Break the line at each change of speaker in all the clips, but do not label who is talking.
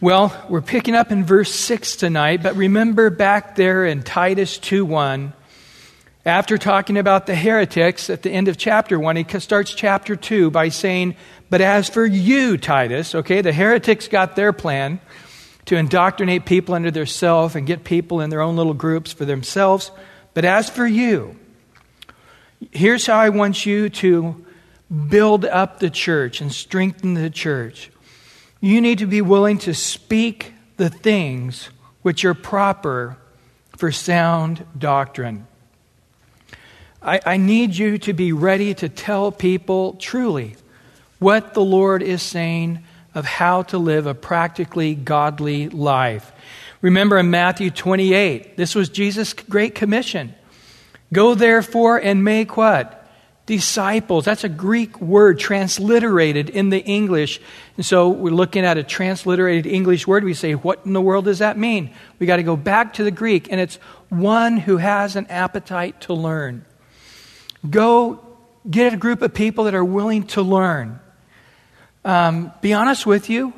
Well, we're picking up in verse 6 tonight, but remember back there in Titus 2 1, after talking about the heretics at the end of chapter 1, he starts chapter 2 by saying, But as for you, Titus, okay, the heretics got their plan to indoctrinate people under their self and get people in their own little groups for themselves. But as for you, here's how I want you to build up the church and strengthen the church. You need to be willing to speak the things which are proper for sound doctrine. I, I, need you to be ready to tell people truly what the Lord is saying of how to live a practically godly life. Remember in Matthew 28, this was Jesus' great commission. Go therefore and make what? Disciples. That's a Greek word transliterated in the English. And so we're looking at a transliterated English word. We say, what in the world does that mean? We got to go back to the Greek, and it's one who has an appetite to learn. Go get a group of people that are willing to learn. Um, be honest with you,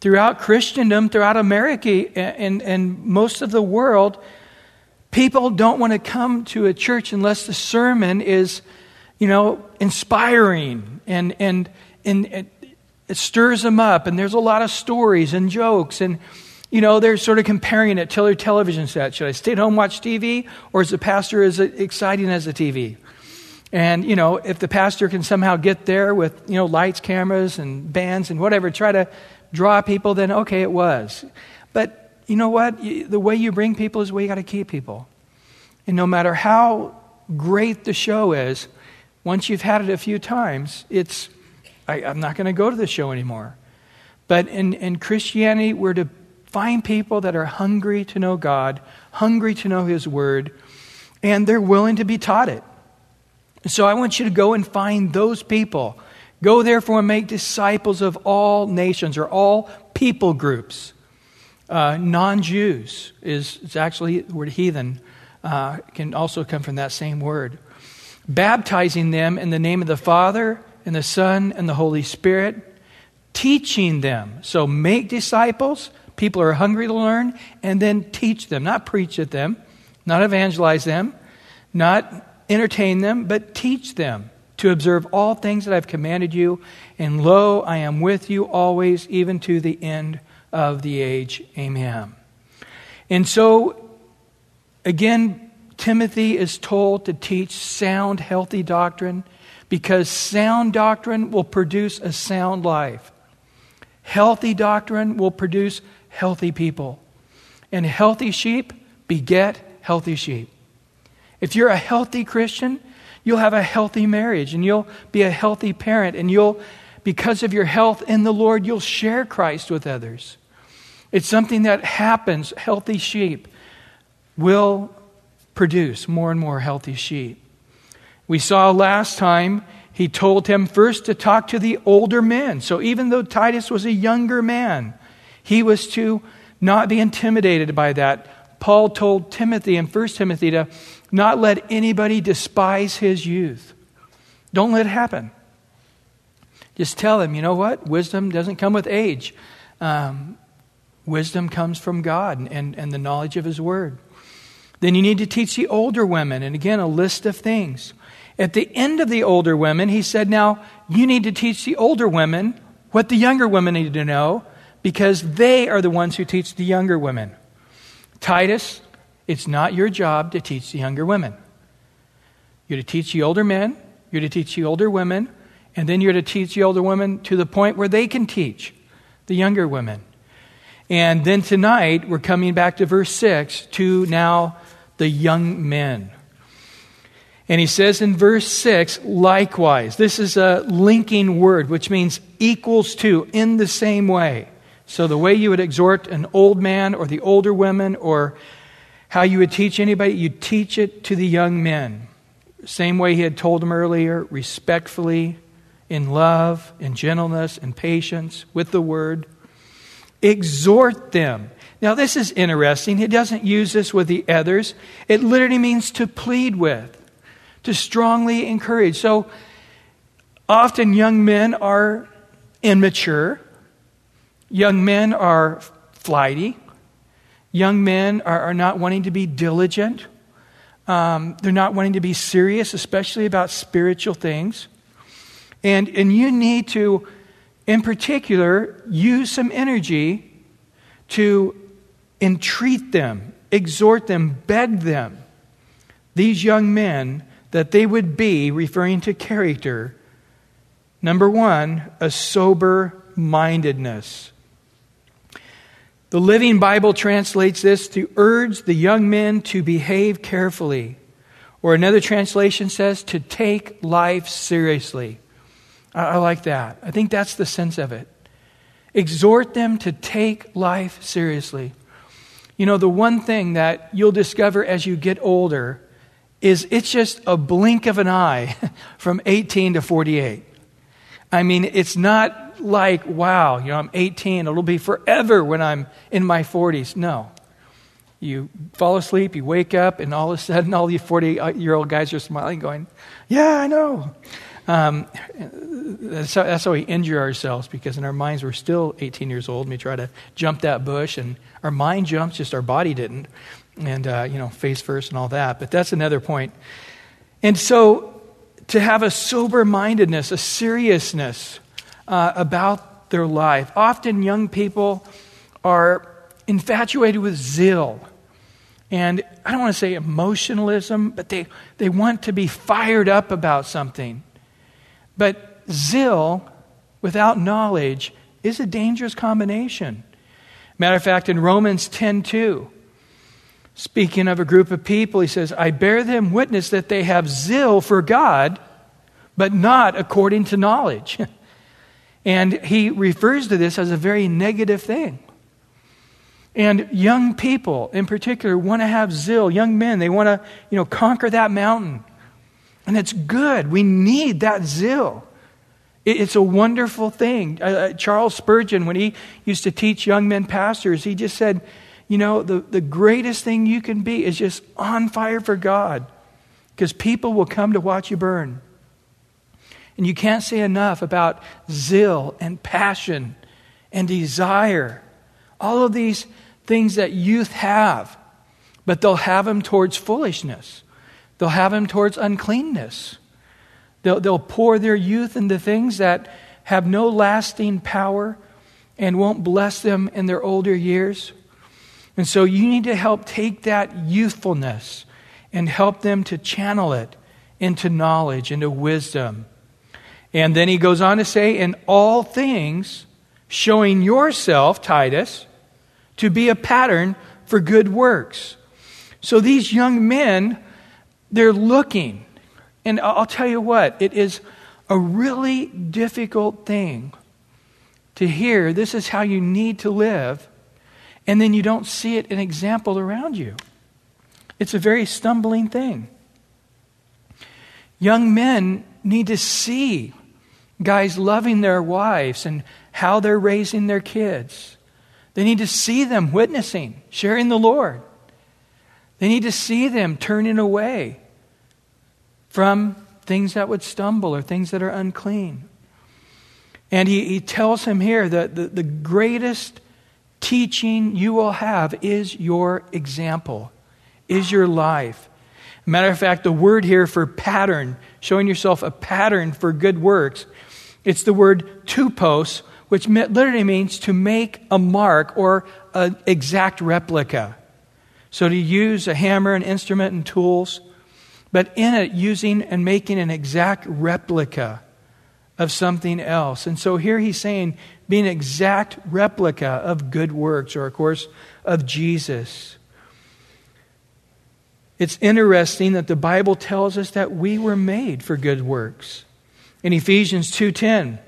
throughout Christendom, throughout America, and, and most of the world, people don't want to come to a church unless the sermon is, you know, inspiring and, and, and it, stirs them up. And there's a lot of stories and jokes. And, you know, they're sort of comparing it to their television set. Should I stay at home watch TV, or is the pastor as exciting as the TV? And, you know, if the pastor can somehow get there with, you know, lights, cameras, and bands and whatever, try to draw people, then okay, it was. But you know what? The way you bring people is the way you got to keep people. And no matter how great the show is, once you've had it a few times, it's, I, am not going to go to the show anymore. But in, in Christianity, we're to find people that are hungry to know God, hungry to know His Word, and they're willing to be taught it. So I want you to go and find those people. Go therefore and make disciples of all nations or all people groups. Uh, non Jews is, actually the word heathen, uh, can also come from that same word. Baptizing them in the name of the Father, and the Son, and the Holy Spirit, teaching them. So make disciples, people are hungry to learn, and then teach them, not preach at them, not evangelize them, not entertain them, but teach them to observe all things that I've commanded you. And lo, I am with you always, even to the end of the age. Amen. And so, again, Timothy is told to teach sound, healthy doctrine because sound doctrine will produce a sound life. Healthy doctrine will produce healthy people. And healthy sheep beget healthy sheep. If you're a healthy Christian, you'll have a healthy marriage and you'll be a healthy parent and you'll, because of your health in the Lord, you'll share Christ with others. It's something that happens. Healthy sheep will produce more and more healthy sheep. We saw last time he told him first to talk to the older men. So even though Titus was a younger man, he was to not be intimidated by that. Paul told Timothy in 1 Timothy to not let anybody despise his youth. Don't let it happen. Just tell him, you know what? Wisdom doesn't come with age. Um, wisdom comes from God and, and the knowledge of his word. Then you need to teach the older women, and again, a list of things. At the end of the older women, he said, Now you need to teach the older women what the younger women need to know because they are the ones who teach the younger women. Titus, it's not your job to teach the younger women. You're to teach the older men, you're to teach the older women, and then you're to teach the older women to the point where they can teach the younger women. And then tonight, we're coming back to verse 6 to now the young men. And he says in verse 6, likewise. This is a linking word, which means equals to, in the same way. So the way you would exhort an old man or the older women or how you would teach anybody, you teach it to the young men. Same way he had told them earlier, respectfully, in love, in gentleness, in patience, with the word. Exhort them. Now, this is interesting. He doesn't use this with the others. It literally means to plead with, to strongly encourage. So often young men are immature Young men are flighty. Young men are, are not wanting to be diligent. Um, they're not wanting to be serious, especially about spiritual things. And, and you need to, in particular, use some energy to entreat them, exhort them, beg them, these young men, that they would be, referring to character, number one, a sober mindedness. The Living Bible translates this to urge the young men to behave carefully. Or another translation says to take life seriously. I, like that. I think that's the sense of it. Exhort them to take life seriously. You know, the one thing that you'll discover as you get older is it's just a blink of an eye from 18 to 48. I mean, it's not like, wow, you know, I'm 18, it'll be forever when I'm in my 40s. No. You fall asleep, you wake up, and all of a sudden, all you 40 year old guys are smiling, going, Yeah, I know. Um, that's, how, that's, how, we injure ourselves because in our minds we're still 18 years old and we try to jump that bush and our mind jumps, just our body didn't. And, uh, you know, face first and all that. But that's another point. And so to have a sober mindedness, a seriousness uh, about their life. Often young people are infatuated with zeal. And I don't want to say emotionalism, but they, they want to be fired up about something. But zeal without knowledge is a dangerous combination. Matter of fact, in Romans 10 2, speaking of a group of people, he says, I bear them witness that they have zeal for God, but not according to knowledge. and he refers to this as a very negative thing. And young people in particular want to have zeal. Young men, they want to, you know, conquer that mountain. And it's good. We need that zeal. It's a wonderful thing. Uh, uh, Charles Spurgeon, when he used to teach young men pastors, he just said, you know, the, the greatest thing you can be is just on fire for God because people will come to watch you burn. And you can't say enough about zeal and passion and desire. All of these things that youth have, but they'll have them towards foolishness, they'll have them towards uncleanness. They'll, they'll pour their youth into things that have no lasting power and won't bless them in their older years. And so you need to help take that youthfulness and help them to channel it into knowledge, into wisdom. And then he goes on to say, in all things, showing yourself, Titus, to be a pattern for good works. So these young men, they're looking. And I'll tell you what, it is a really difficult thing to hear this is how you need to live, and then you don't see it an example around you. It's a very stumbling thing. Young men need to see guys loving their wives and how they're raising their kids. They need to see them witnessing, sharing the Lord. They need to see them turning away from things that would stumble or things that are unclean. And he, he tells him here that the, the greatest teaching you will have is your example, is your life. Matter of fact, the word here for pattern, showing yourself a pattern for good works, it's the word tupos, which literally means to make a mark or an exact replica. So to use a hammer, an instrument, and tools, but in it using and making an exact replica of something else. And so here he's saying, be an exact replica of good works, or of course, of Jesus. It's interesting that the Bible tells us that we were made for good works. In Ephesians 2:10,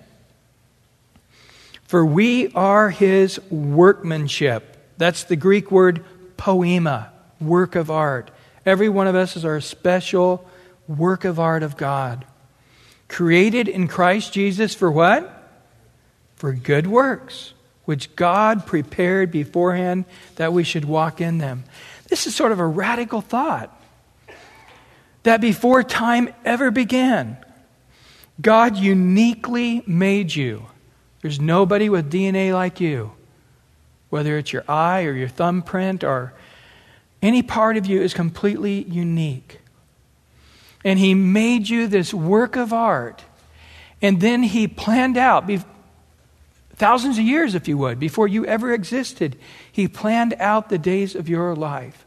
for we are his workmanship. That's the Greek word poema, work of art. Every one of us is our special work of art of God. Created in Christ Jesus for what? For good works, which God prepared beforehand that we should walk in them. This is sort of a radical thought. That before time ever began, God uniquely made you There's nobody with DNA like you. Whether it's your eye or your thumbprint or any part of you is completely unique. And He made you this work of art. And then He planned out, thousands of years, if you would, before you ever existed, He planned out the days of your life.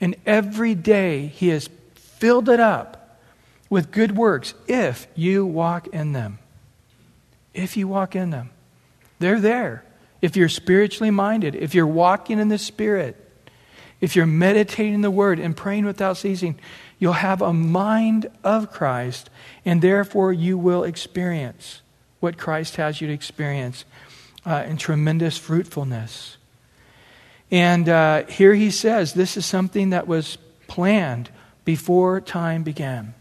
And every day He has filled it up with good works if you walk in them. If you walk in them, they're there. If you're spiritually minded, if you're walking in the Spirit, if you're meditating the Word and praying without ceasing, you'll have a mind of Christ, and therefore you will experience what Christ has you to experience uh, in tremendous fruitfulness. And uh, here he says this is something that was planned before time began.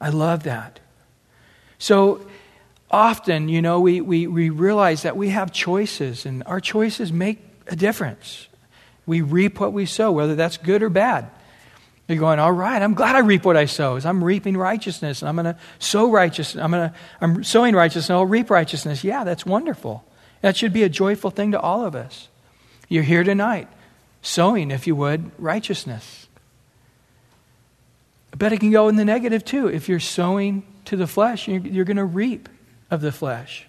I love that. So often, you know, we, we, we realize that we have choices, and our choices make a difference. We reap what we sow, whether that's good or bad. You're going, all right, I'm glad I reap what I sow. I'm reaping righteousness, and I'm going to sow righteousness. I'm, gonna, I'm sowing righteousness, and I'll reap righteousness. Yeah, that's wonderful. That should be a joyful thing to all of us. You're here tonight, sowing, if you would, righteousness. But it can go in the negative too. If you're sowing to the flesh, you're, you're going to reap of the flesh.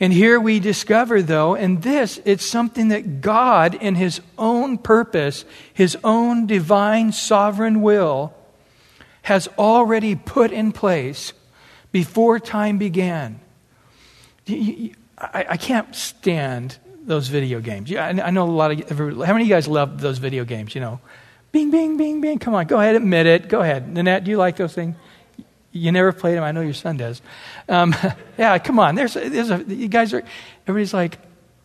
And here we discover, though, and this, it's something that God, in His own purpose, His own divine sovereign will, has already put in place before time began. I can't stand those video games. I know a lot of, how many of you guys love those video games, you know? Bing, bing, bing, bing. Come on, go ahead, admit it. Go ahead. Nanette, do you like those things? You never played them. I know your son does. Um, yeah, come on. There's, there's a, you guys are, everybody's like,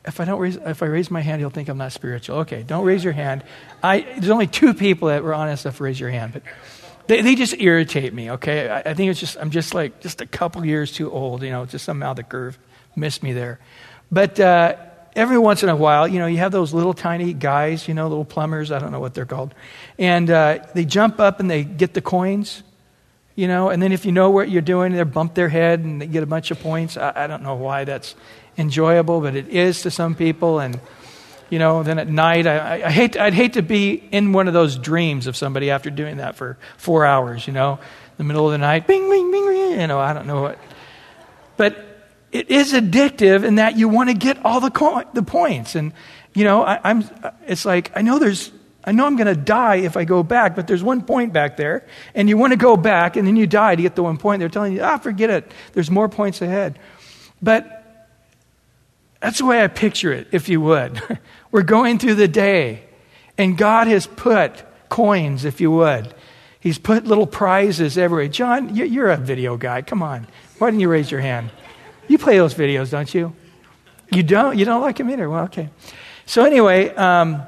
if I don't raise, if I raise my hand, he'll think I'm not spiritual. Okay, don't raise your hand. I, there's only two people that were honest enough to raise your hand, but they, they just irritate me. Okay, I, I think it's just I'm just like just a couple years too old. You know, just somehow the curve missed me there. But uh, every once in a while, you know, you have those little tiny guys, you know, little plumbers. I don't know what they're called, and uh, they jump up and they get the coins you know, and then if you know what you're doing, they bump their head and they get a bunch of points. I, I, don't know why that's enjoyable, but it is to some people. And, you know, then at night, I, I hate, I'd hate to be in one of those dreams of somebody after doing that for four hours, you know, in the middle of the night, bing, bing, bing, bing, you know, I don't know what. But it is addictive in that you want to get all the, co- the points. And, you know, I, I'm, it's like, I know there's I know I'm going to die if I go back, but there's one point back there, and you want to go back, and then you die to get the one point. They're telling you, ah, forget it. There's more points ahead. But that's the way I picture it, if you would. We're going through the day, and God has put coins, if you would. He's put little prizes everywhere. John, you're a video guy. Come on. Why didn't you raise your hand? You play those videos, don't you? You don't? You don't like them either? Well, okay. So, anyway, um,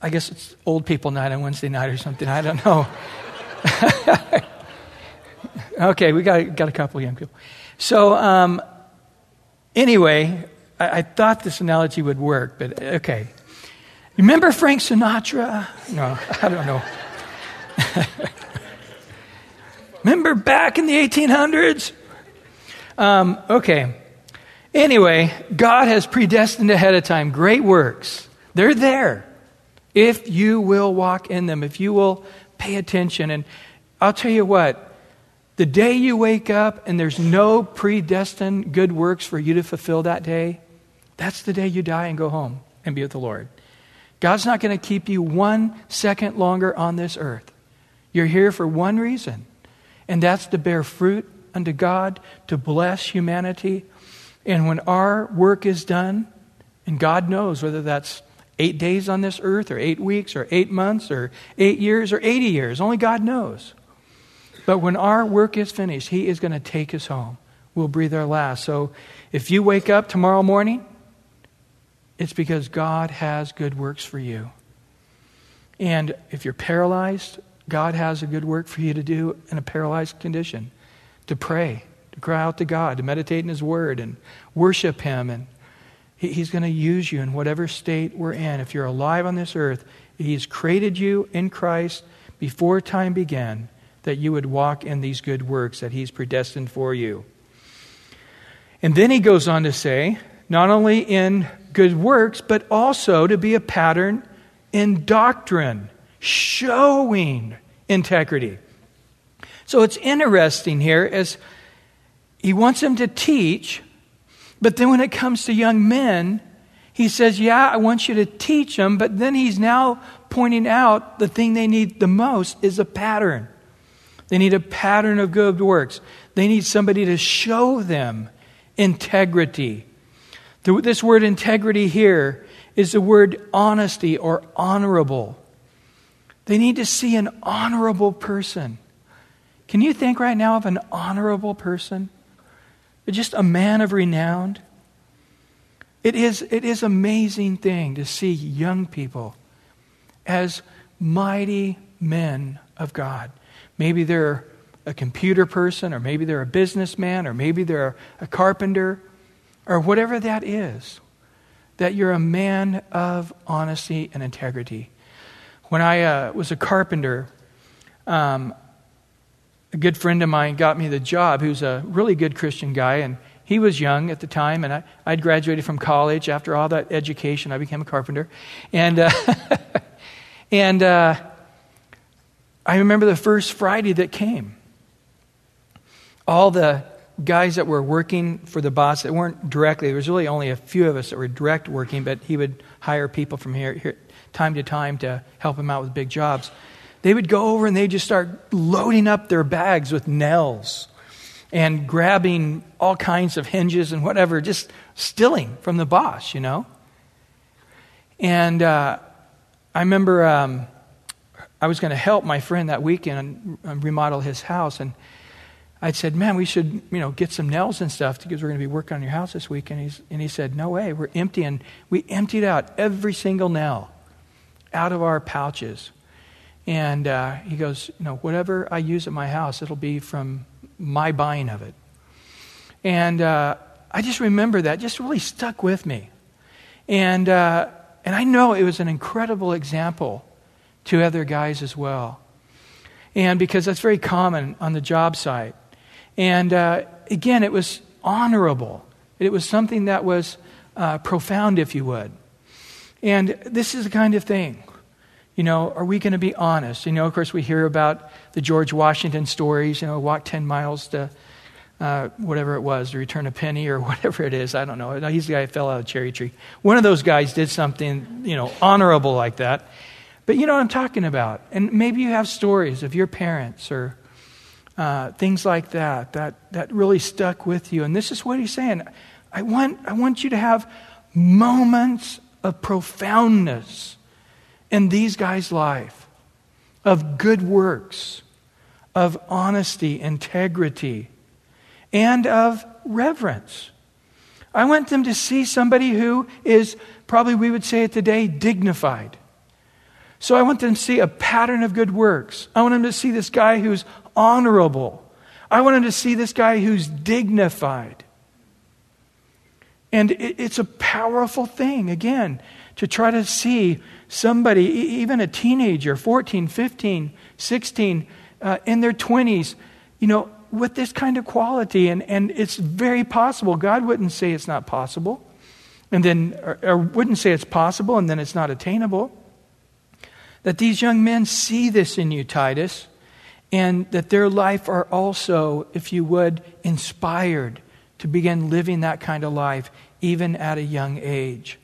I guess it's old people night on Wednesday night or something. I don't know. okay, we got, got a couple young people. So, um, anyway, I, I, thought this analogy would work, but okay. Remember Frank Sinatra? No, I don't know. Remember back in the 1800s? Um, okay. Anyway, God has predestined ahead of time great works. They're there if you will walk in them, if you will pay attention. And I'll tell you what, the day you wake up and there's no predestined good works for you to fulfill that day, that's the day you die and go home and be with the Lord. God's not going to keep you one second longer on this earth. You're here for one reason, and that's to bear fruit unto God, to bless humanity. And when our work is done, and God knows whether that's eight days on this earth, or eight weeks, or eight months, or eight years, or 80 years. Only God knows. But when our work is finished, He is going to take us home. We'll breathe our last. So if you wake up tomorrow morning, it's because God has good works for you. And if you're paralyzed, God has a good work for you to do in a paralyzed condition to pray, to cry out to God, to meditate in His Word, and worship Him, and He's going to use you in whatever state we're in. If you're alive on this earth, He's created you in Christ before time began that you would walk in these good works that He's predestined for you. And then he goes on to say, not only in good works, but also to be a pattern in doctrine, showing integrity. So it's interesting here as he wants them to teach, but then when it comes to young men, he says, Yeah, I want you to teach them, but then he's now pointing out the thing they need the most is a pattern. They need a pattern of good works. They need somebody to show them integrity. This word integrity here is the word honesty or honorable. They need to see an honorable person. Can you think right now of an honorable person? Just a man of renown? It is, it is amazing thing to see young people as mighty men of God. Maybe they're a computer person, or maybe they're a businessman, or maybe they're a carpenter, or whatever that is, that you're a man of honesty and integrity. When I uh, was a carpenter, um, a good friend of mine got me the job, who's a really good Christian guy, and he was young at the time, and I, I'd graduated from college. After all that education, I became a carpenter. And, uh, and uh, I remember the first Friday that came all the guys that were working for the boss that weren't directly, there was really only a few of us that were direct working, but he would hire people from here, here time to time to help him out with big jobs. They would go over and they'd just start loading up their bags with nails and grabbing all kinds of hinges and whatever, just stealing from the boss, you know? And uh, I remember um, I was going to help my friend that weekend and remodel his house, and I'd said, man, we should, you know, get some nails and stuff because we're going to be working on your house this week. And, he's, and he said, no way, we're emptying. We emptied out every single nail out of our pouches. And uh, he goes, you know, whatever I use at my house, it'll be from my buying of it. And uh, I just remember that, just really stuck with me. And, uh, and I know it was an incredible example to other guys as well. And because that's very common on the job site. And uh, again, it was honorable. It was something that was uh, profound, if you would. And this is the kind of thing. You know, are we going to be honest? You know, of course, we hear about the George Washington stories, you know, walk 10 miles to uh, whatever it was, to return a penny or whatever it is. I don't know. He's the guy who fell out of a cherry tree. One of those guys did something, you know, honorable like that. But you know what I'm talking about. And maybe you have stories of your parents or uh, things like that, that, that really stuck with you. And this is what he's saying. I want, I want you to have moments of profoundness in these guys' life, of good works, of honesty, integrity, and of reverence. I want them to see somebody who is, probably we would say it today, dignified. So I want them to see a pattern of good works. I want them to see this guy who's honorable. I want them to see this guy who's dignified. And it's a powerful thing, again, to try to see somebody, even a teenager, 14, 15, 16, uh, in their 20s, you know, with this kind of quality. And, and it's very possible. God wouldn't say it's not possible, and then, or, or wouldn't say it's possible and then it's not attainable. That these young men see this in you, Titus and that their life are also, if you would, inspired to begin living that kind of life even at a young age.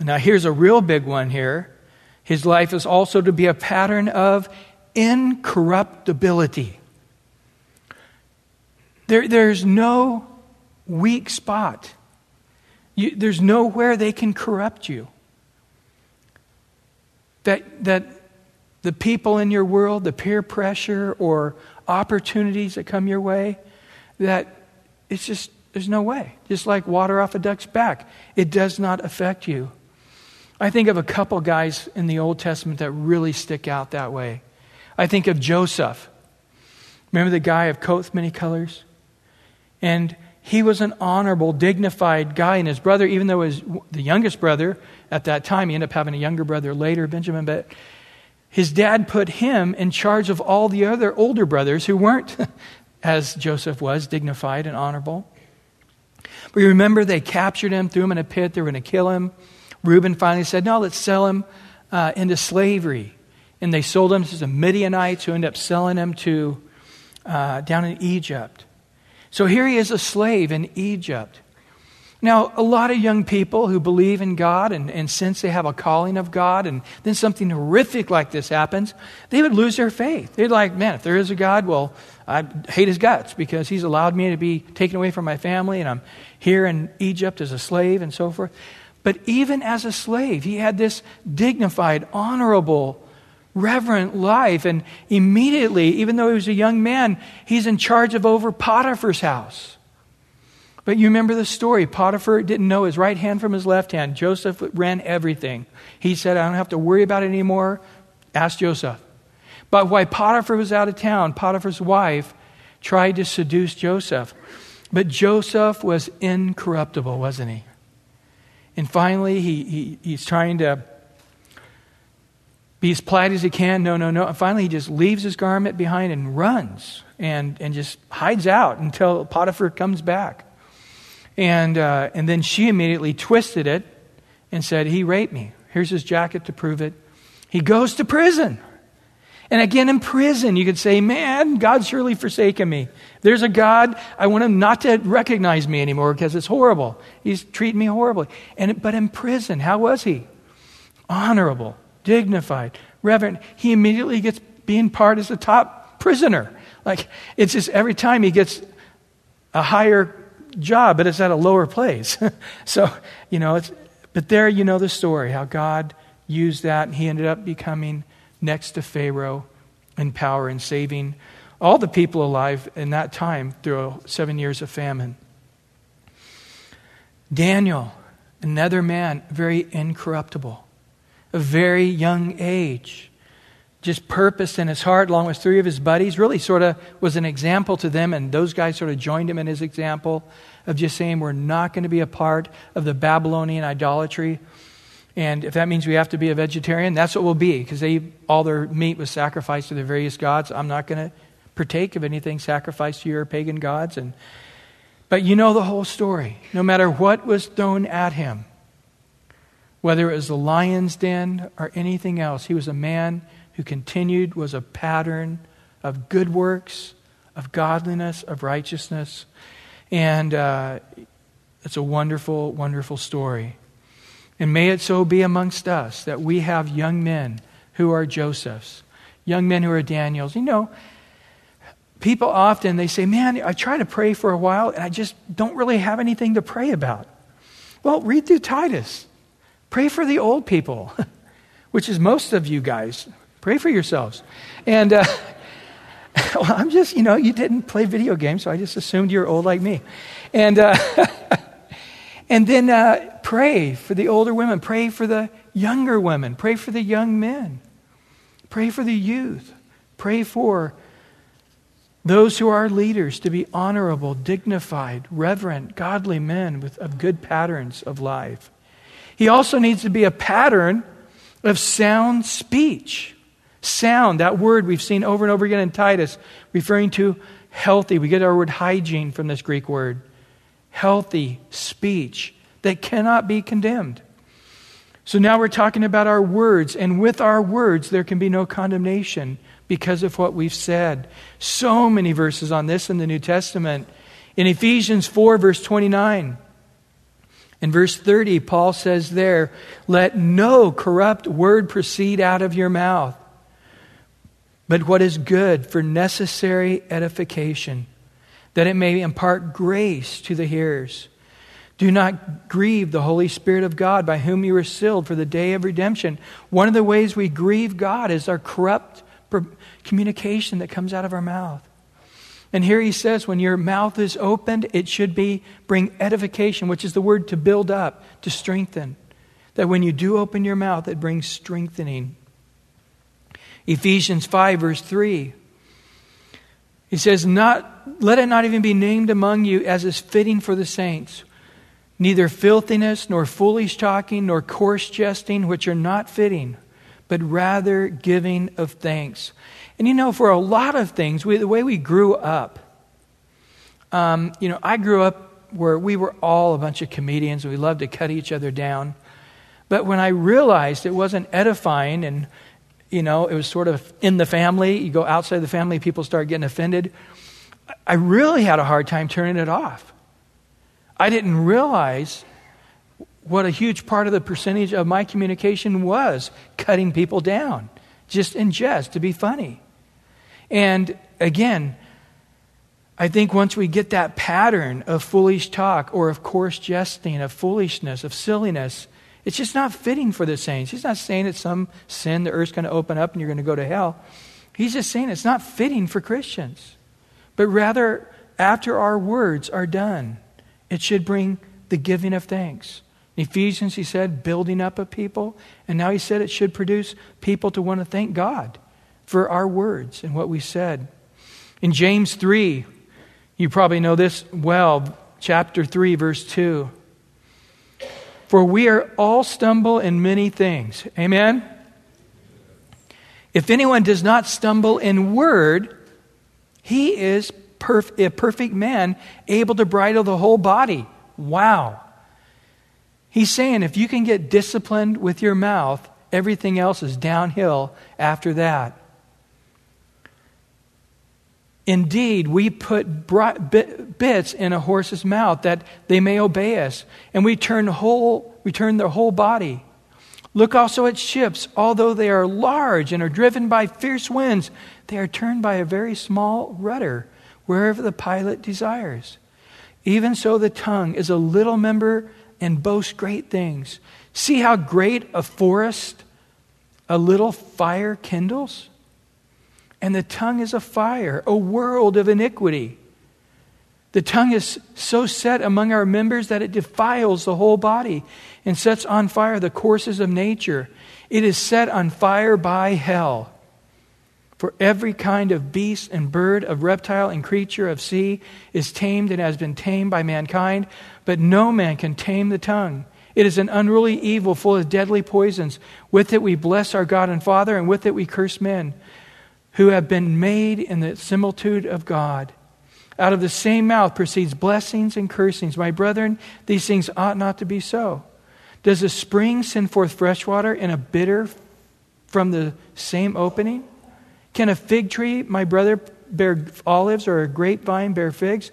Now, here's a real big one here. His life is also to be a pattern of incorruptibility. There, there's no weak spot. You, there's nowhere they can corrupt you. That, that the people in your world, the peer pressure or opportunities that come your way, that it's just, there's no way. Just like water off a duck's back, it does not affect you. I think of a couple guys in the Old Testament that really stick out that way. I think of Joseph. Remember the guy of coats many colors? And he was an honorable, dignified guy. And his brother, even though was the youngest brother at that time, he ended up having a younger brother later, Benjamin, but his dad put him in charge of all the other older brothers who weren't, as Joseph was, dignified and honorable. But you remember they captured him, threw him in a pit, they were going to kill him. Reuben finally said, No, let's sell him uh, into slavery. And they sold him to the Midianites who ended up selling him to uh, down in Egypt. So here he is a slave in Egypt. Now, a lot of young people who believe in God and, and sense they have a calling of God, and then something horrific like this happens, they would lose their faith. They'd like, man, if there is a God, well, I hate his guts because he's allowed me to be taken away from my family, and I'm here in Egypt as a slave and so forth. But even as a slave, he had this dignified, honorable, reverent life. And immediately, even though he was a young man, he's in charge of over Potiphar's house. But you remember the story. Potiphar didn't know his right hand from his left hand. Joseph ran everything. He said, I don't have to worry about it anymore. Ask Joseph. But while Potiphar was out of town, Potiphar's wife tried to seduce Joseph. But Joseph was incorruptible, wasn't he? And finally, he, he, he's trying to be as polite as he can. No, no, no. And finally, he just leaves his garment behind and runs and, and just hides out until Potiphar comes back. And, uh, and then she immediately twisted it and said, He raped me. Here's his jacket to prove it. He goes to prison. And again, in prison, you could say, Man, God's surely forsaken me. There's a God, I want him not to recognize me anymore because it's horrible. He's treating me horribly. And, but in prison, how was he? Honorable, dignified, reverent. He immediately gets being part as a top prisoner. Like, it's just every time he gets a higher job, but it's at a lower place. so, you know, it's, but there you know the story how God used that and he ended up becoming next to Pharaoh in power and saving all the people alive in that time through seven years of famine. Daniel, another man, very incorruptible, a very young age just purpose in his heart, along with three of his buddies, really sort of was an example to them, and those guys sort of joined him in his example of just saying, We're not going to be a part of the Babylonian idolatry. And if that means we have to be a vegetarian, that's what we'll be, because they all their meat was sacrificed to their various gods. I'm not going to partake of anything sacrificed to your pagan gods. And, but you know the whole story. No matter what was thrown at him, whether it was the lion's den or anything else, he was a man who continued was a pattern of good works, of godliness, of righteousness. And uh, it's a wonderful, wonderful story. And may it so be amongst us that we have young men who are Josephs, young men who are Daniels. You know, people often they say, "Man, I try to pray for a while and I just don't really have anything to pray about." Well, read through Titus. Pray for the old people, which is most of you guys. Pray for yourselves. And uh, well, I'm just, you know, you didn't play video games, so I just assumed you're old like me. And, uh, and then uh, pray for the older women, pray for the younger women, pray for the young men, pray for the youth, pray for those who are leaders to be honorable, dignified, reverent, godly men with of good patterns of life. He also needs to be a pattern of sound speech. Sound, that word we've seen over and over again in Titus, referring to healthy. We get our word hygiene from this Greek word. Healthy speech that cannot be condemned. So now we're talking about our words, and with our words, there can be no condemnation because of what we've said. So many verses on this in the New Testament. In Ephesians 4, verse 29, in verse 30, Paul says there, Let no corrupt word proceed out of your mouth but what is good for necessary edification, that it may impart grace to the hearers. Do not grieve the Holy Spirit of God, by whom you were sealed for the day of redemption. One of the ways we grieve God is our corrupt communication that comes out of our mouth. And here he says, when your mouth is opened, it should be bring edification, which is the word to build up, to strengthen. That when you do open your mouth, it brings strengthening. Ephesians 5, verse 3. He says, not, Let it not even be named among you as is fitting for the saints, neither filthiness, nor foolish talking, nor coarse jesting, which are not fitting, but rather giving of thanks. And you know, for a lot of things, we, the way we grew up, um, you know, I grew up where we were all a bunch of comedians. We loved to cut each other down. But when I realized it wasn't edifying and, you know, it was sort of in the family, you go outside the family, people start getting offended, I really had a hard time turning it off. I didn't realize what a huge part of the percentage of my communication was cutting people down, just in jest, to be funny. And again, I think once we get that pattern of foolish talk or of coarse jesting, of foolishness, of silliness, it's just not fitting for the saints. He's not saying it's some sin the earth's going to open up and you're going to go to hell. He's just saying it's not fitting for Christians. But rather, after our words are done, it should bring the giving of thanks. In Ephesians, he said, building up a people. And now he said it should produce people to want to thank God for our words and what we said. In James 3, you probably know this well, chapter 3, verse 2. For we are all stumble in many things. Amen? If anyone does not stumble in word, he is perf- a perfect man, able to bridle the whole body. Wow. He's saying if you can get disciplined with your mouth, everything else is downhill after that. Indeed, we put bits in a horse's mouth that they may obey us, and we turn, whole, we turn their whole body. Look also at ships. Although they are large and are driven by fierce winds, they are turned by a very small rudder wherever the pilot desires. Even so, the tongue is a little member and boasts great things. See how great a forest a little fire kindles? And the tongue is a fire, a world of iniquity. The tongue is so set among our members that it defiles the whole body and sets on fire the courses of nature. It is set on fire by hell. For every kind of beast and bird, of reptile and creature of sea is tamed and has been tamed by mankind, but no man can tame the tongue. It is an unruly evil full of deadly poisons. With it we bless our God and Father, and with it we curse men who have been made in the similitude of God. Out of the same mouth proceeds blessings and cursings. My brethren, these things ought not to be so. Does a spring send forth fresh water and a bitter from the same opening? Can a fig tree, my brother, bear olives or a grapevine bear figs?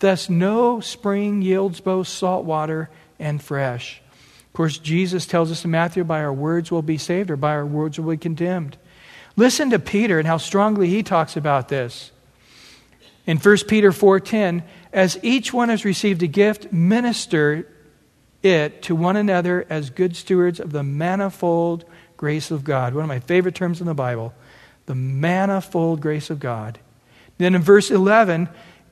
Thus, no spring yields both salt water and fresh. Of course, Jesus tells us in Matthew, by our words we'll be saved, or by our words we'll be condemned. Listen to Peter and how strongly he talks about this. In 1 Peter 4:10, as each one has received a gift, minister it to one another as good stewards of the manifold grace of God. One of my favorite terms in the Bible, the manifold grace of God. Then in verse 11,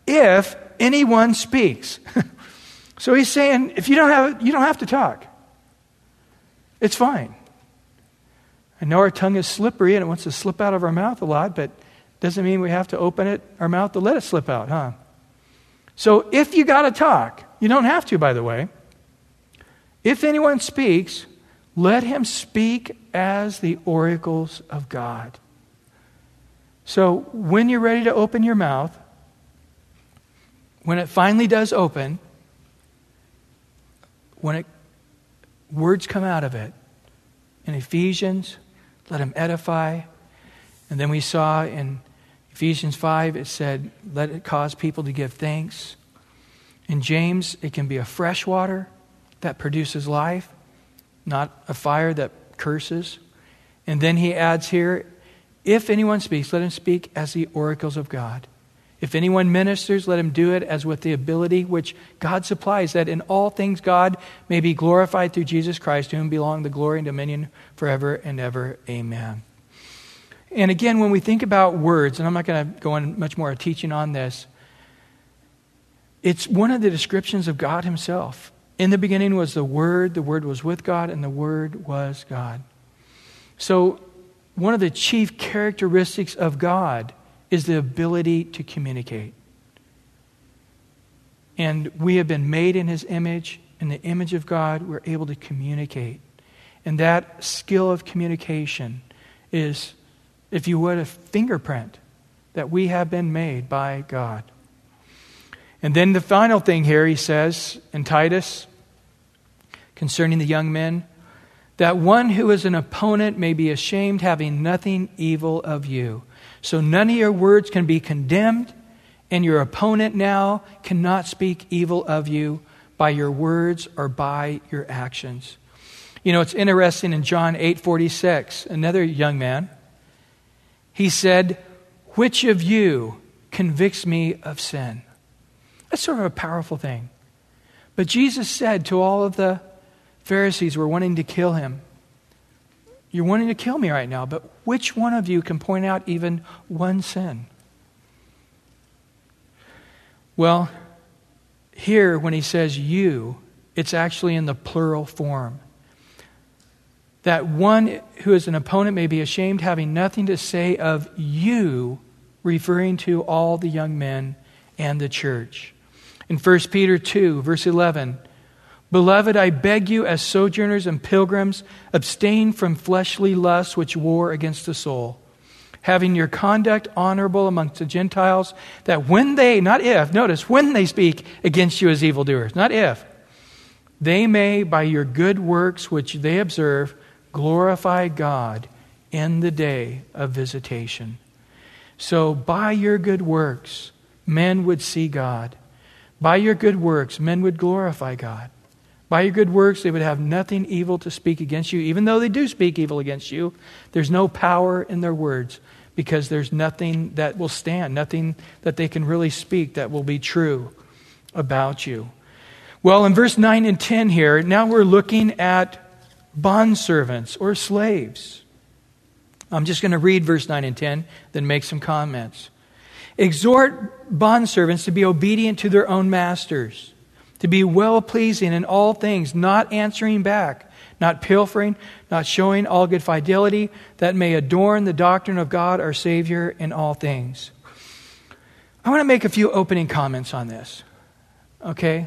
if anyone speaks. so he's saying if you don't have you don't have to talk. It's fine. I know our tongue is slippery and it wants to slip out of our mouth a lot, but doesn't mean we have to open it, our mouth to let it slip out, huh? So if you got to talk, you don't have to, by the way. If anyone speaks, let him speak as the oracles of God. So when you're ready to open your mouth, when it finally does open, when it, words come out of it, in Ephesians, let him edify. And then we saw in Ephesians 5, it said, let it cause people to give thanks. In James, it can be a fresh water that produces life, not a fire that curses. And then he adds here, if anyone speaks, let him speak as the oracles of God. If anyone ministers, let him do it as with the ability which God supplies, that in all things God may be glorified through Jesus Christ, to whom belong the glory and dominion forever and ever. Amen. And again, when we think about words, and I'm not going to go in much more teaching on this, it's one of the descriptions of God Himself. In the beginning was the Word, the Word was with God, and the Word was God. So, one of the chief characteristics of God is the ability to communicate. And we have been made in his image, in the image of God, we're able to communicate. And that skill of communication is, if you would, a fingerprint that we have been made by God. And then the final thing here, he says in Titus concerning the young men that one who is an opponent may be ashamed, having nothing evil of you. So none of your words can be condemned, and your opponent now cannot speak evil of you by your words or by your actions. You know, it's interesting in John 8:46, another young man, he said, "Which of you convicts me of sin?" That's sort of a powerful thing. But Jesus said to all of the Pharisees were wanting to kill him, You're wanting to kill me right now, but which one of you can point out even one sin? Well, here, when he says you, it's actually in the plural form. That one who is an opponent may be ashamed, having nothing to say of you, referring to all the young men and the church. In 1 Peter 2, verse 11, Beloved, I beg you, as sojourners and pilgrims, abstain from fleshly lusts which war against the soul, having your conduct honorable amongst the Gentiles, that when they, not if, notice, when they speak against you as evildoers, not if, they may, by your good works which they observe, glorify God in the day of visitation. So, by your good works, men would see God. By your good works, men would glorify God. By your good works, they would have nothing evil to speak against you. Even though they do speak evil against you, there's no power in their words because there's nothing that will stand, nothing that they can really speak that will be true about you. Well, in verse 9 and 10 here, now we're looking at bondservants or slaves. I'm just going to read verse 9 and 10, then make some comments. Exhort bondservants to be obedient to their own masters, to be well pleasing in all things, not answering back, not pilfering, not showing all good fidelity, that may adorn the doctrine of God our Savior in all things. I want to make a few opening comments on this. Okay?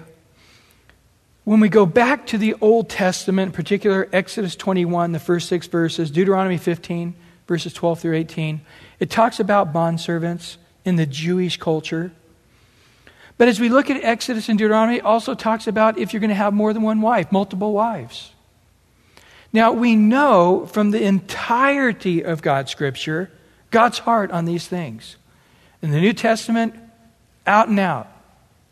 When we go back to the Old Testament, in particular Exodus 21, the first six verses, Deuteronomy 15, verses 12 through 18, it talks about bondservants in the Jewish culture. But as we look at Exodus and Deuteronomy, it also talks about if you're going to have more than one wife, multiple wives. Now, we know from the entirety of God's Scripture, God's heart on these things. In the New Testament, out and out,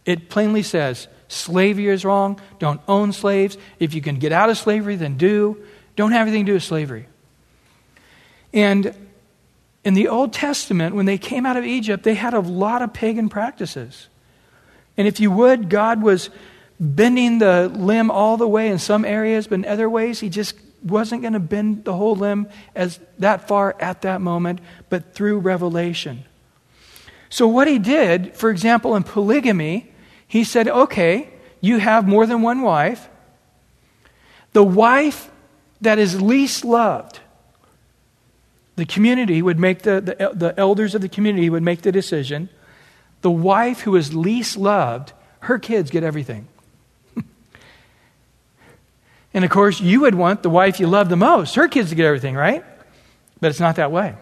it plainly says slavery is wrong. Don't own slaves. If you can get out of slavery, then do. Don't have anything to do with slavery. And in the Old Testament, when they came out of Egypt, they had a lot of pagan practices. And if you would, God was bending the limb all the way in some areas, but in other ways, He just wasn't going to bend the whole limb as that far at that moment, but through revelation. So, what He did, for example, in polygamy, He said, okay, you have more than one wife. The wife that is least loved the community would make the, the, the elders of the community would make the decision. The wife who is least loved, her kids get everything. and of course, you would want the wife you love the most, her kids to get everything, right? But it's not that way.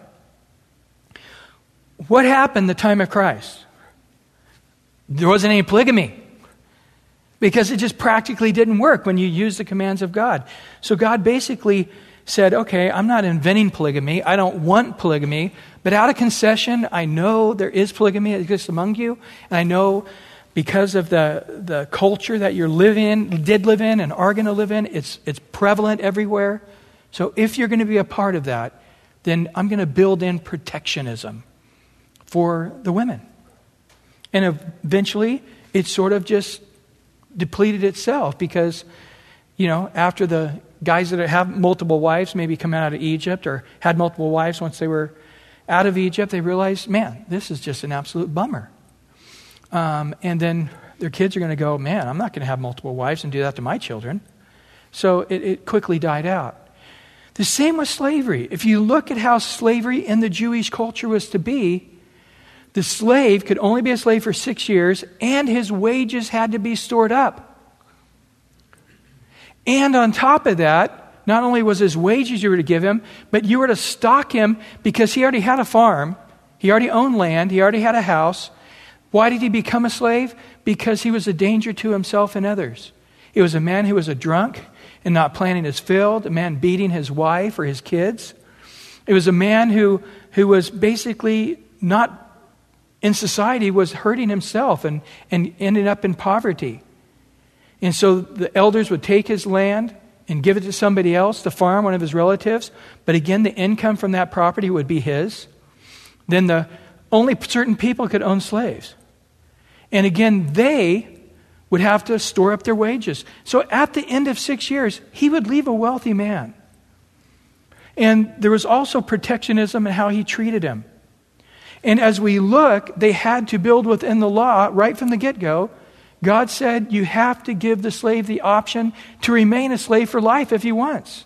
What happened the time of Christ? There wasn't any polygamy because it just practically didn't work when you use the commands of God. So God basically said, okay, I'm not inventing polygamy. I don't want polygamy. But out of concession, I know there is polygamy that exists among you. And I know because of the, the culture that you're living, did live in, and are going to live in, it's, it's prevalent everywhere. So if you're going to be a part of that, then I'm going to build in protectionism for the women. And eventually, it sort of just depleted itself because, you know, after the guys that have multiple wives, maybe come out of Egypt or had multiple wives once they were out of Egypt, they realized, man, this is just an absolute bummer. Um, and then their kids are going to go, man, I'm not going to have multiple wives and do that to my children. So it, it quickly died out. The same with slavery. If you look at how slavery in the Jewish culture was to be, the slave could only be a slave for six years, and his wages had to be stored up. And on top of that, not only was his wages you were to give him, but you were to stock him because he already had a farm, he already owned land, he already had a house. Why did he become a slave? Because he was a danger to himself and others. It was a man who was a drunk and not planning his field, a man beating his wife or his kids. It was a man who, who was basically not in society, was hurting himself and, and ended up in poverty. And so the elders would take his land and give it to somebody else to farm, one of his relatives. But again, the income from that property would be his. Then the only certain people could own slaves. And again, they would have to store up their wages. So at the end of six years, he would leave a wealthy man. And there was also protectionism in how he treated him. And as we look, they had to build within the law right from the get go. God said you have to give the slave the option to remain a slave for life if he wants.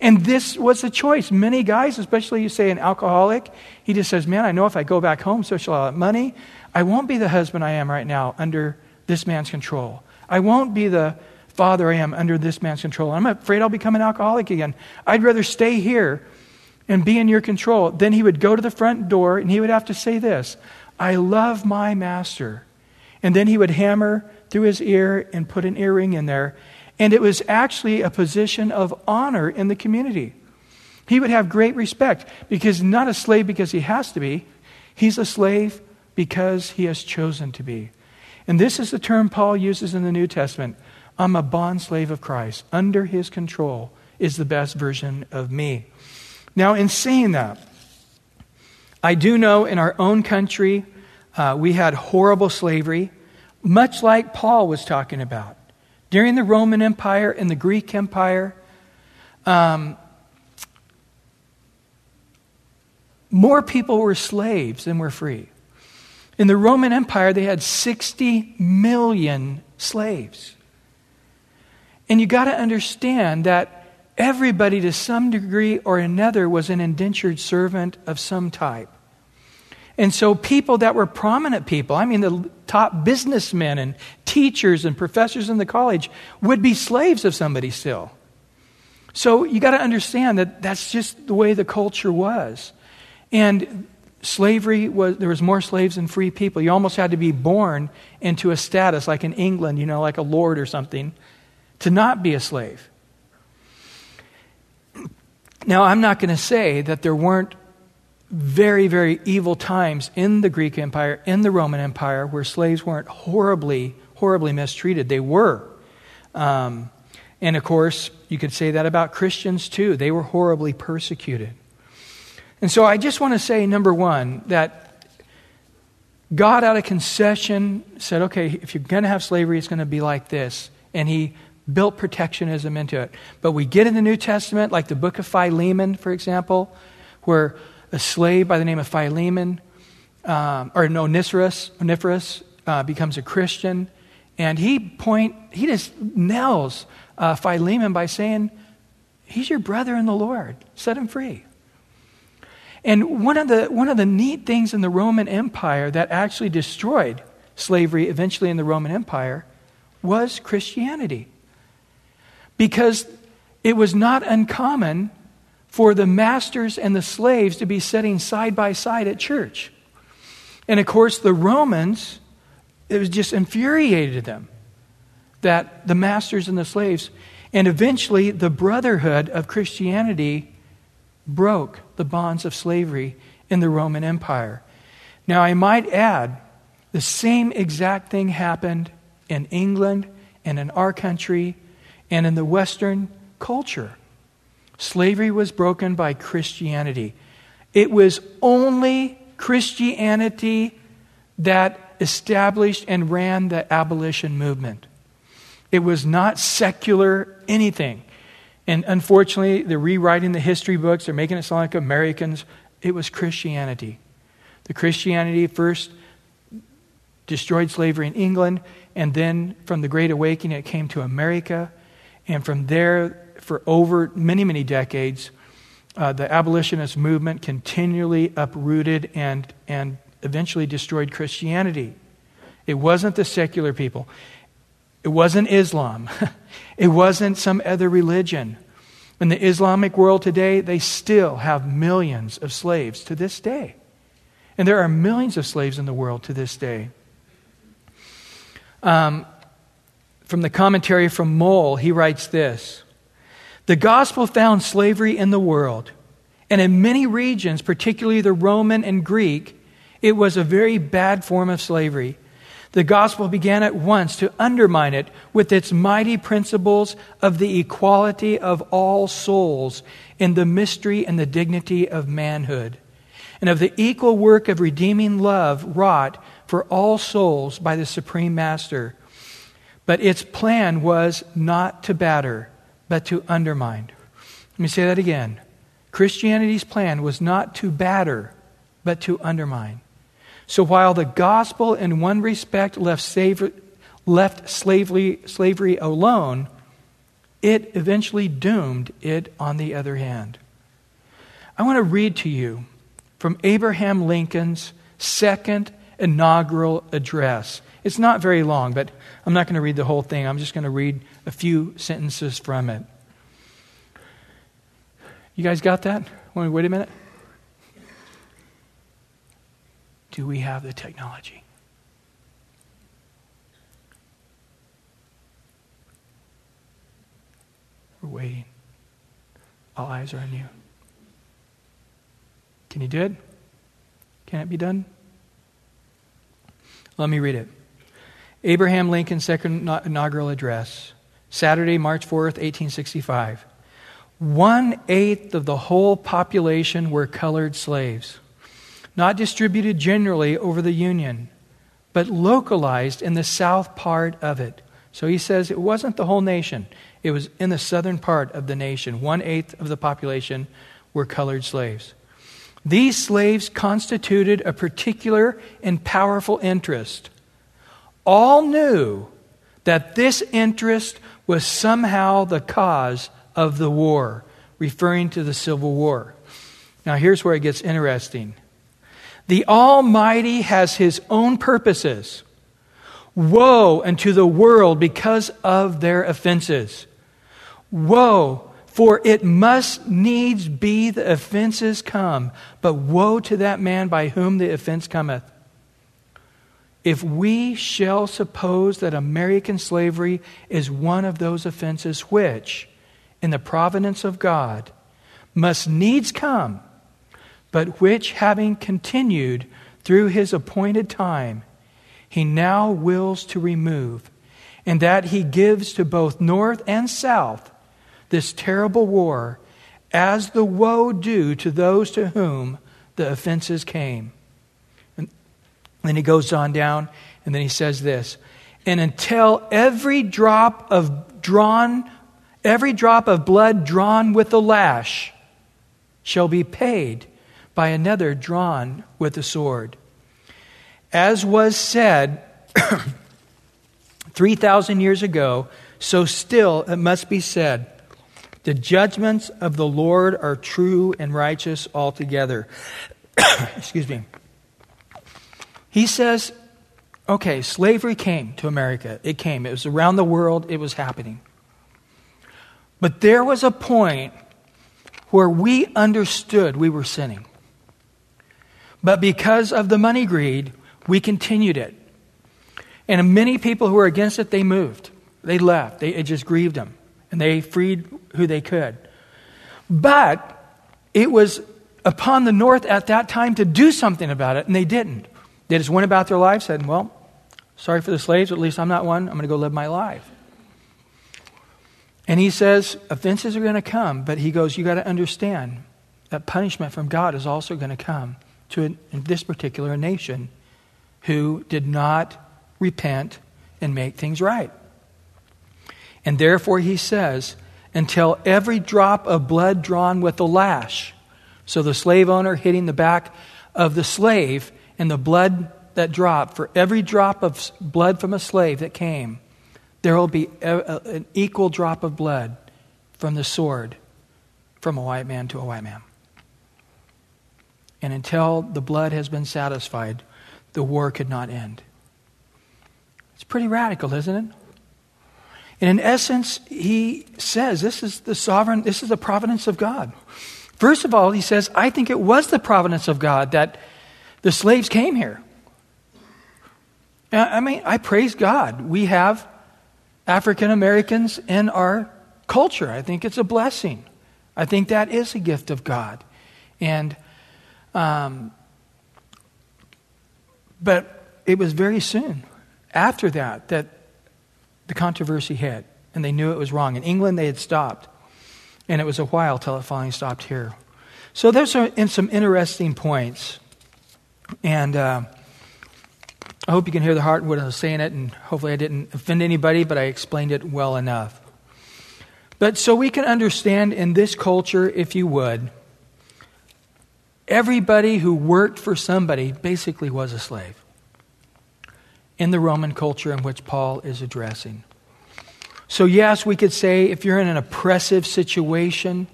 And this was the choice. Many guys, especially you say an alcoholic, he just says, Man, I know if I go back home, social money, I won't be the husband I am right now under this man's control. I won't be the father I am under this man's control. I'm afraid I'll become an alcoholic again. I'd rather stay here and be in your control. Then he would go to the front door and he would have to say this I love my master. And then he would hammer through his ear and put an earring in there. And it was actually a position of honor in the community. He would have great respect because not a slave because he has to be, he's a slave because he has chosen to be. And this is the term Paul uses in the New Testament. I'm a bond slave of Christ. Under his control is the best version of me. Now, in saying that, I do know in our own country uh, we had horrible slavery, much like Paul was talking about. During the Roman Empire and the Greek Empire, um, more people were slaves than were free. In the Roman Empire, they had 60 million slaves. And you got to understand that everybody, to some degree or another, was an indentured servant of some type. And so, people that were prominent people, I mean, the top businessmen and teachers and professors in the college, would be slaves of somebody still. So, you got to understand that that's just the way the culture was. And slavery was there was more slaves than free people you almost had to be born into a status like in england you know like a lord or something to not be a slave now i'm not going to say that there weren't very very evil times in the greek empire in the roman empire where slaves weren't horribly horribly mistreated they were um, and of course you could say that about christians too they were horribly persecuted and so I just want to say, number one, that God, out of concession, said, okay, if you're going to have slavery, it's going to be like this. And he built protectionism into it. But we get in the New Testament, like the book of Philemon, for example, where a slave by the name of Philemon, um, or no, Onesiphorus, Onesiphorus uh, becomes a Christian. And he point, he just nails uh, Philemon by saying, he's your brother in the Lord. Set him free. And one of, the, one of the neat things in the Roman Empire that actually destroyed slavery eventually in the Roman Empire was Christianity. Because it was not uncommon for the masters and the slaves to be sitting side by side at church. And of course, the Romans, it was just infuriated them that the masters and the slaves, and eventually the brotherhood of Christianity broke the bonds of slavery in the Roman Empire. Now, I might add, the same exact thing happened in England and in our country and in the Western culture. Slavery was broken by Christianity. It was only Christianity that established and ran the abolition movement. It was not secular anything. And unfortunately, they're rewriting the history books, they're making it sound like Americans. It was Christianity. The Christianity first destroyed slavery in England, and then from the Great Awakening, it came to America. And from there, for over many, many decades, uh, the abolitionist movement continually uprooted and, and eventually destroyed Christianity. It wasn't the secular people. It wasn't Islam. it wasn't some other religion. In the Islamic world today, they still have millions of slaves to this day. And there are millions of slaves in the world to this day. Um, from the commentary from Moule, he writes this The gospel found slavery in the world, and in many regions, particularly the Roman and Greek, it was a very bad form of slavery. The gospel began at once to undermine it with its mighty principles of the equality of all souls in the mystery and the dignity of manhood, and of the equal work of redeeming love wrought for all souls by the Supreme Master. But its plan was not to batter, but to undermine. Let me say that again. Christianity's plan was not to batter, but to undermine. So while the gospel, in one respect, left, slavery, left slavery, slavery alone, it eventually doomed it on the other hand. I want to read to you from Abraham Lincoln's second inaugural address. It's not very long, but I'm not going to read the whole thing. I'm just going to read a few sentences from it. You guys got that? Wait a minute. Do we have the technology? We're waiting. All eyes are on you. Can you do it? Can it be done? Let me read it. Abraham Lincoln's second inaugural address, Saturday, March 4th, 1865. One eighth of the whole population were colored slaves not distributed generally over the Union, but localized in the south part of it. So he says it wasn't the whole nation, it was in the southern part of the nation. One eighth of the population were colored slaves. These slaves constituted a particular and powerful interest. All knew that this interest was somehow the cause of the war, referring to the Civil War. Now, here's where it gets interesting. The Almighty has His own purposes. Woe unto the world because of their offenses. Woe, for it must needs be the offenses come, but woe to that man by whom the offense cometh. If we shall suppose that American slavery is one of those offenses which, in the providence of God, must needs come, but which, having continued through his appointed time, he now wills to remove, and that he gives to both North and South this terrible war as the woe due to those to whom the offenses came. And then he goes on down, and then he says this And until every drop of drawn, every drop of blood drawn with the lash shall be paid by another drawn with the sword. As was said 3,000 years ago, so still it must be said the judgments of the Lord are true and righteous altogether. Excuse me. He says, okay, slavery came to America. It came. It was around the world. It was happening. But there was a point where we understood we were sinning. But because of the money greed, we continued it. And many people who were against it, they moved. They left. They, it just grieved them. And they freed who they could. But it was upon the North at that time to do something about it, and they didn't. They just went about their lives, said, Well, sorry for the slaves, at least I'm not one. I'm going to go live my life. And he says, Offenses are going to come, but he goes, You got to understand that punishment from God is also going to come to in this particular nation who did not repent and make things right. And therefore, he says, until every drop of blood drawn with the lash, so the slave owner hitting the back of the slave, and the blood that dropped, for every drop of blood from a slave that came, there will be a, a, an equal drop of blood from the sword from a white man to a white man. And until the blood has been satisfied, the war could not end. It's pretty radical, isn't it? And in essence, he says this is the sovereign, this is the providence of God. First of all, he says, I think it was the providence of God that the slaves came here. I mean, I praise God. We have African Americans in our culture. I think it's a blessing. I think that is a gift of God. And, um, but it was very soon after that that the controversy hit, and they knew it was wrong. In England, they had stopped, and it was a while till it finally stopped here. So there's in some interesting points, and uh, I hope you can hear the heart when I was saying it, and hopefully I didn't offend anybody, but I explained it well enough. But so we can understand in this culture, if you would, everybody who worked for somebody basically was a slave in the Roman culture in which Paul is addressing. So, yes, we could say if you're in an oppressive situation,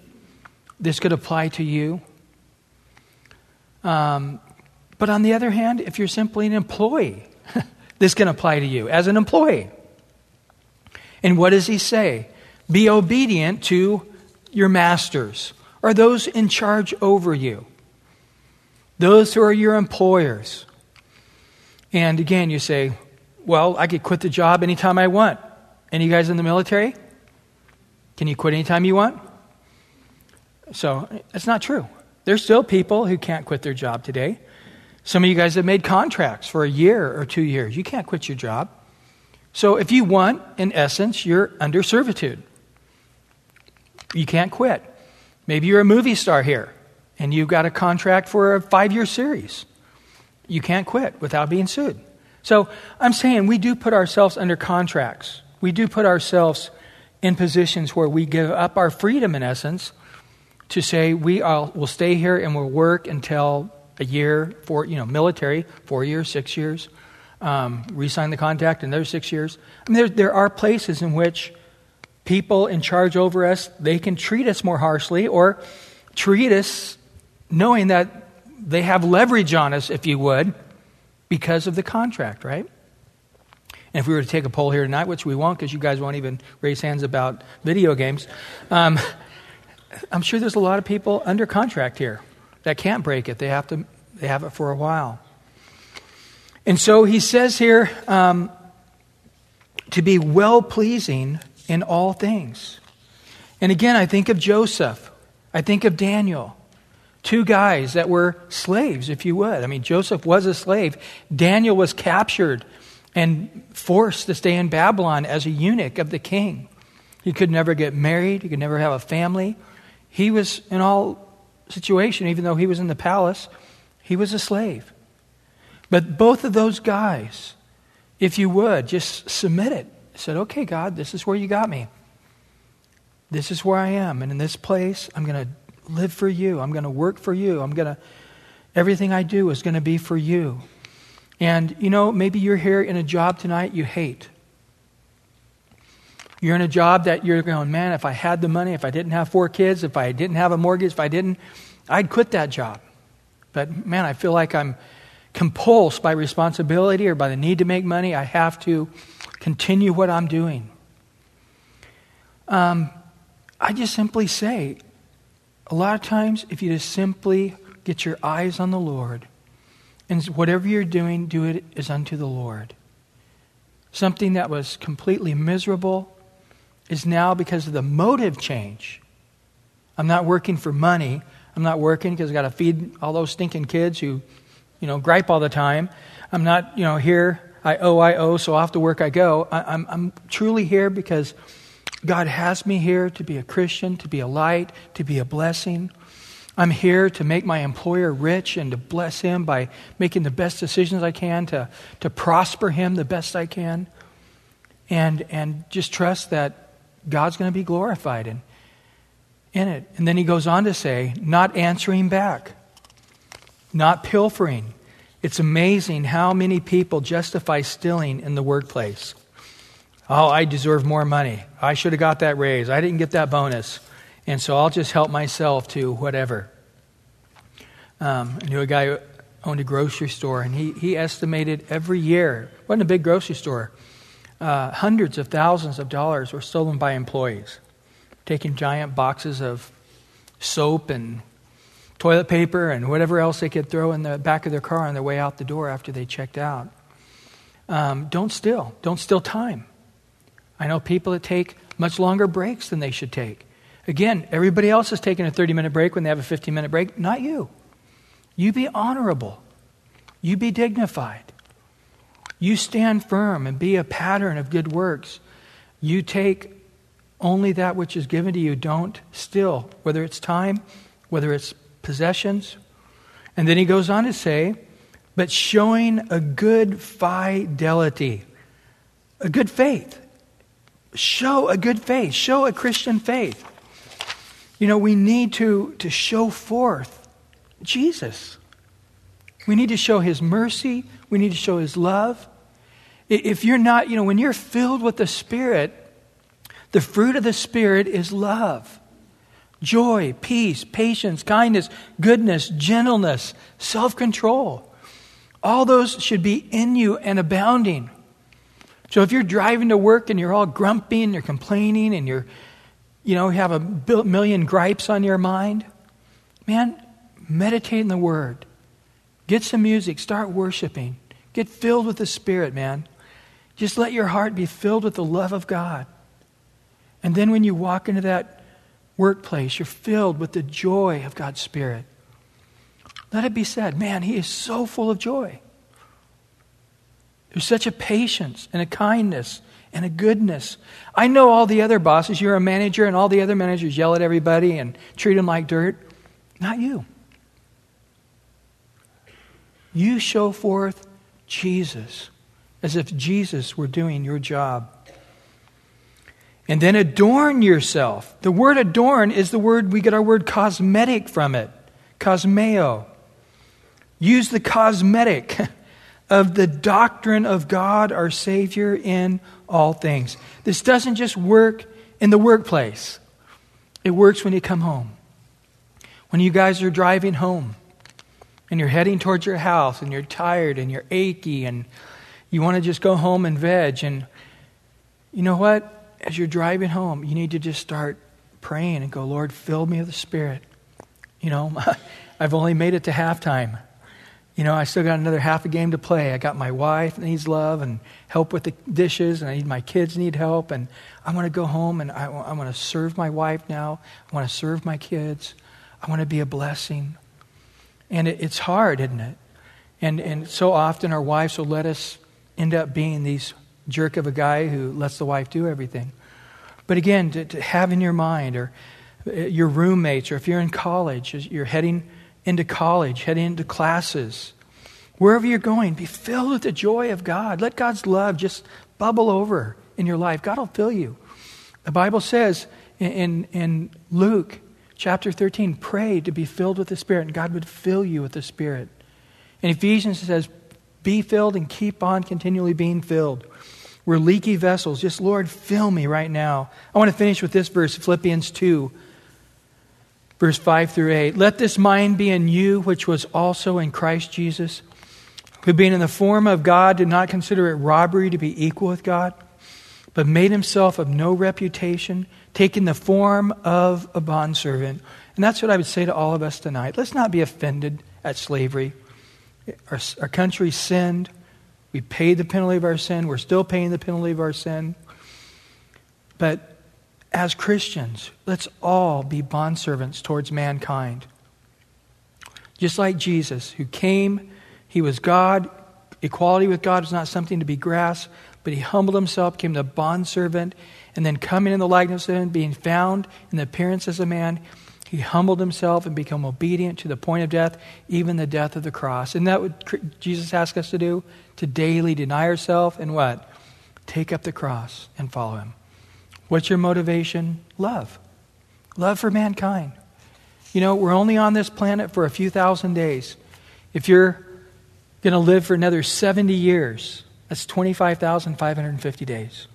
this could apply to you. Um, but on the other hand, if you're simply an employee, this can apply to you as an employee. And what does he say? Be obedient to your masters or those in charge over you, those who are your employers. And again, you say, well, I could quit the job anytime I want. Any guys in the military? Can you quit anytime you want? So that's not true. There's still people who can't quit their job today. Some of you guys have made contracts for a year or two years. You can't quit your job. So if you want, in essence, you're under servitude. You can't quit. Maybe you're a movie star here and you've got a contract for a five year series you can't quit without being sued. So I'm saying we do put ourselves under contracts. We do put ourselves in positions where we give up our freedom, in essence, to say we will stay here and we'll work until a year, for you know, military, four years, six years, um, re-sign the contract another six years. I mean, there, there are places in which people in charge over us they can treat us more harshly or treat us knowing that they have leverage on us, if you would, because of the contract, right? And if we were to take a poll here tonight, which we won't because you guys won't even raise hands about video games, um, I'm sure there's a lot of people under contract here that can't break it. They have, to, they have it for a while. And so he says here um, to be well pleasing in all things. And again, I think of Joseph, I think of Daniel two guys that were slaves, if you would. I mean, Joseph was a slave. Daniel was captured and forced to stay in Babylon as a eunuch of the king. He could never get married, he could never have a family. He was in all situation, even though he was in the palace, he was a slave. But both of those guys, if you would, just submit it. Said, okay, God, this is where you got me. This is where I am. And in this place, I'm going to live for you. I'm going to work for you. I'm going to, everything I do is going to be for you. And, you know, maybe you're here in a job tonight you hate. You're in a job that you're going, man, if I had the money, if I didn't have four kids, if I didn't have a mortgage, if I didn't, I'd quit that job. But, man, I feel like I'm compulsed by responsibility or by the need to make money. I have to continue what I'm doing. Um, I just simply say, a lot of times, if you just simply get your eyes on the Lord, and whatever you're doing, do it as unto the Lord. Something that was completely miserable is now because of the motive change. I'm not working for money. I'm not working because I've got to feed all those stinking kids who, you know, gripe all the time. I'm not, you know, here, I owe, I owe, so off to work I go. I, I'm, I'm truly here because God has me here to be a Christian, to be a light, to be a blessing. I'm here to make my employer rich and to bless him by making the best decisions I can, to, to prosper him the best I can, and, and just trust that God's going to be glorified in, in it. And then he goes on to say, not answering back, not pilfering. It's amazing how many people justify stealing in the workplace. Oh, I deserve more money. I should have got that raise. I didn't get that bonus. And so I'll just help myself to whatever. Um, I knew a guy who owned a grocery store, and he, he estimated every year, wasn't a big grocery store, uh, hundreds of thousands of dollars were stolen by employees, taking giant boxes of soap and toilet paper and whatever else they could throw in the back of their car on their way out the door after they checked out. Um, don't steal. Don't steal time. I know people that take much longer breaks than they should take. Again, everybody else is taking a 30 minute break when they have a 15 minute break, not you. You be honorable. You be dignified. You stand firm and be a pattern of good works. You take only that which is given to you. Don't steal, whether it's time, whether it's possessions. And then he goes on to say, but showing a good fidelity, a good faith. Show a good faith, show a Christian faith. You know, we need to, to show forth Jesus. We need to show his mercy, we need to show his love. If you're not, you know, when you're filled with the Spirit, the fruit of the Spirit is love joy, peace, patience, kindness, goodness, gentleness, self control. All those should be in you and abounding. So if you're driving to work and you're all grumpy and you're complaining and you're, you know, have a million gripes on your mind, man, meditate in the Word. Get some music. Start worshiping. Get filled with the Spirit, man. Just let your heart be filled with the love of God. And then when you walk into that workplace, you're filled with the joy of God's Spirit. Let it be said, man, he is so full of joy. There's such a patience and a kindness and a goodness. I know all the other bosses, you're a manager, and all the other managers yell at everybody and treat them like dirt. Not you. You show forth Jesus as if Jesus were doing your job. And then adorn yourself. The word adorn is the word we get our word cosmetic from it. Cosmeo. Use the cosmetic of the doctrine of God, our Savior, in all things. This doesn't just work in the workplace, it works when you come home. When you guys are driving home and you're heading towards your house and you're tired and you're achy and you want to just go home and veg. And you know what? As you're driving home, you need to just start praying and go, Lord, fill me with the Spirit. You know, I've only made it to halftime. You know, I still got another half a game to play. I got my wife needs love and help with the dishes, and I need my kids need help, and I want to go home and I, I want to serve my wife now. I want to serve my kids. I want to be a blessing. And it, it's hard, isn't it? And, and so often our wives will let us end up being these jerk of a guy who lets the wife do everything. But again, to, to have in your mind, or uh, your roommates, or if you're in college, you're heading into college, heading into classes, wherever you're going, be filled with the joy of God. Let God's love just bubble over in your life. God will fill you. The Bible says in, in, in Luke chapter 13, pray to be filled with the Spirit, and God would fill you with the Spirit. In Ephesians, it says, be filled and keep on continually being filled. We're leaky vessels. Just, Lord, fill me right now. I want to finish with this verse, Philippians 2, verse 5 through 8. Let this mind be in you, which was also in Christ Jesus, who being in the form of God did not consider it robbery to be equal with God, but made himself of no reputation, taking the form of a bondservant. And that's what I would say to all of us tonight. Let's not be offended at slavery. Our, our country sinned. We paid the penalty of our sin. We're still paying the penalty of our sin. But as Christians, let's all be bondservants towards mankind. Just like Jesus, who came, he was God. Equality with God was not something to be grasped, but he humbled himself, became the bondservant, and then coming in the likeness of him, being found in the appearance as a man, he humbled himself and became obedient to the point of death, even the death of the cross. Isn't that what Jesus asked us to do? To daily deny ourselves and what? Take up the cross and follow him. What's your motivation? Love. Love for mankind. You know, we're only on this planet for a few thousand days. If you're going to live for another 70 years, that's 25,550 days.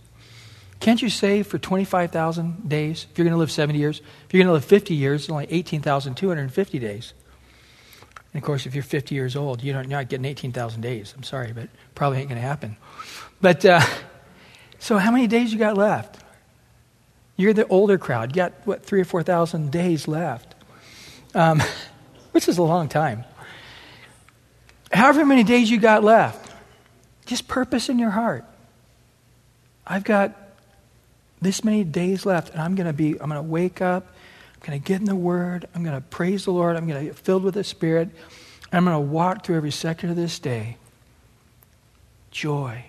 Can't you save for 25,000 days if you're going to live 70 years? If you're going to live 50 years, it's only 18,250 days. And of course, if you're 50 years old, you don't, you're not getting 18,000 days. I'm sorry, but probably ain't going to happen. But uh, So, how many days you got left? You're the older crowd. You got, what, three or 4,000 days left, um, which is a long time. However many days you got left, just purpose in your heart. I've got this many days left, and I'm going to be, I'm going to wake up, I'm going to get in the Word, I'm going to praise the Lord, I'm going to get filled with the Spirit, I'm going to walk through every second of this day. Joy,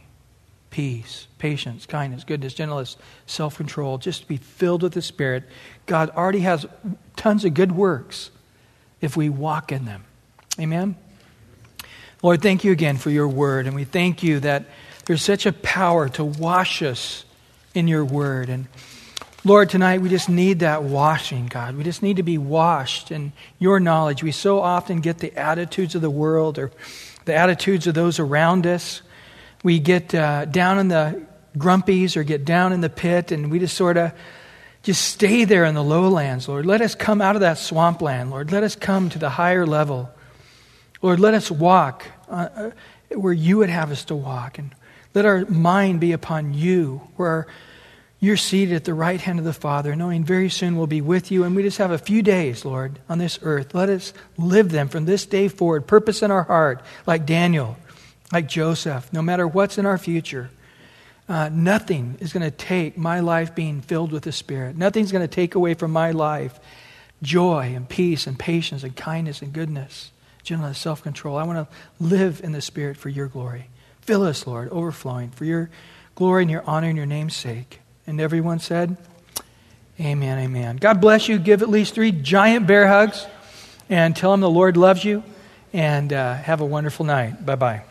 peace, patience, kindness, goodness, gentleness, self control, just to be filled with the Spirit. God already has tons of good works if we walk in them. Amen? Lord, thank you again for your word, and we thank you that there's such a power to wash us in your word. And Lord, tonight we just need that washing, God. We just need to be washed in your knowledge. We so often get the attitudes of the world or the attitudes of those around us. We get uh, down in the grumpies or get down in the pit, and we just sort of just stay there in the lowlands, Lord. Let us come out of that swampland, Lord. Let us come to the higher level. Lord, let us walk uh, uh, where you would have us to walk. And let our mind be upon you, where you're seated at the right hand of the Father, knowing very soon we'll be with you. And we just have a few days, Lord, on this earth. Let us live them from this day forward, purpose in our heart, like Daniel, like Joseph, no matter what's in our future. Uh, nothing is going to take my life being filled with the Spirit. Nothing's going to take away from my life joy and peace and patience and kindness and goodness gentleness, self control. I want to live in the Spirit for your glory. Fill us, Lord, overflowing for your glory and your honor and your name's sake. And everyone said, Amen, amen. God bless you. Give at least three giant bear hugs and tell them the Lord loves you. And uh, have a wonderful night. Bye bye.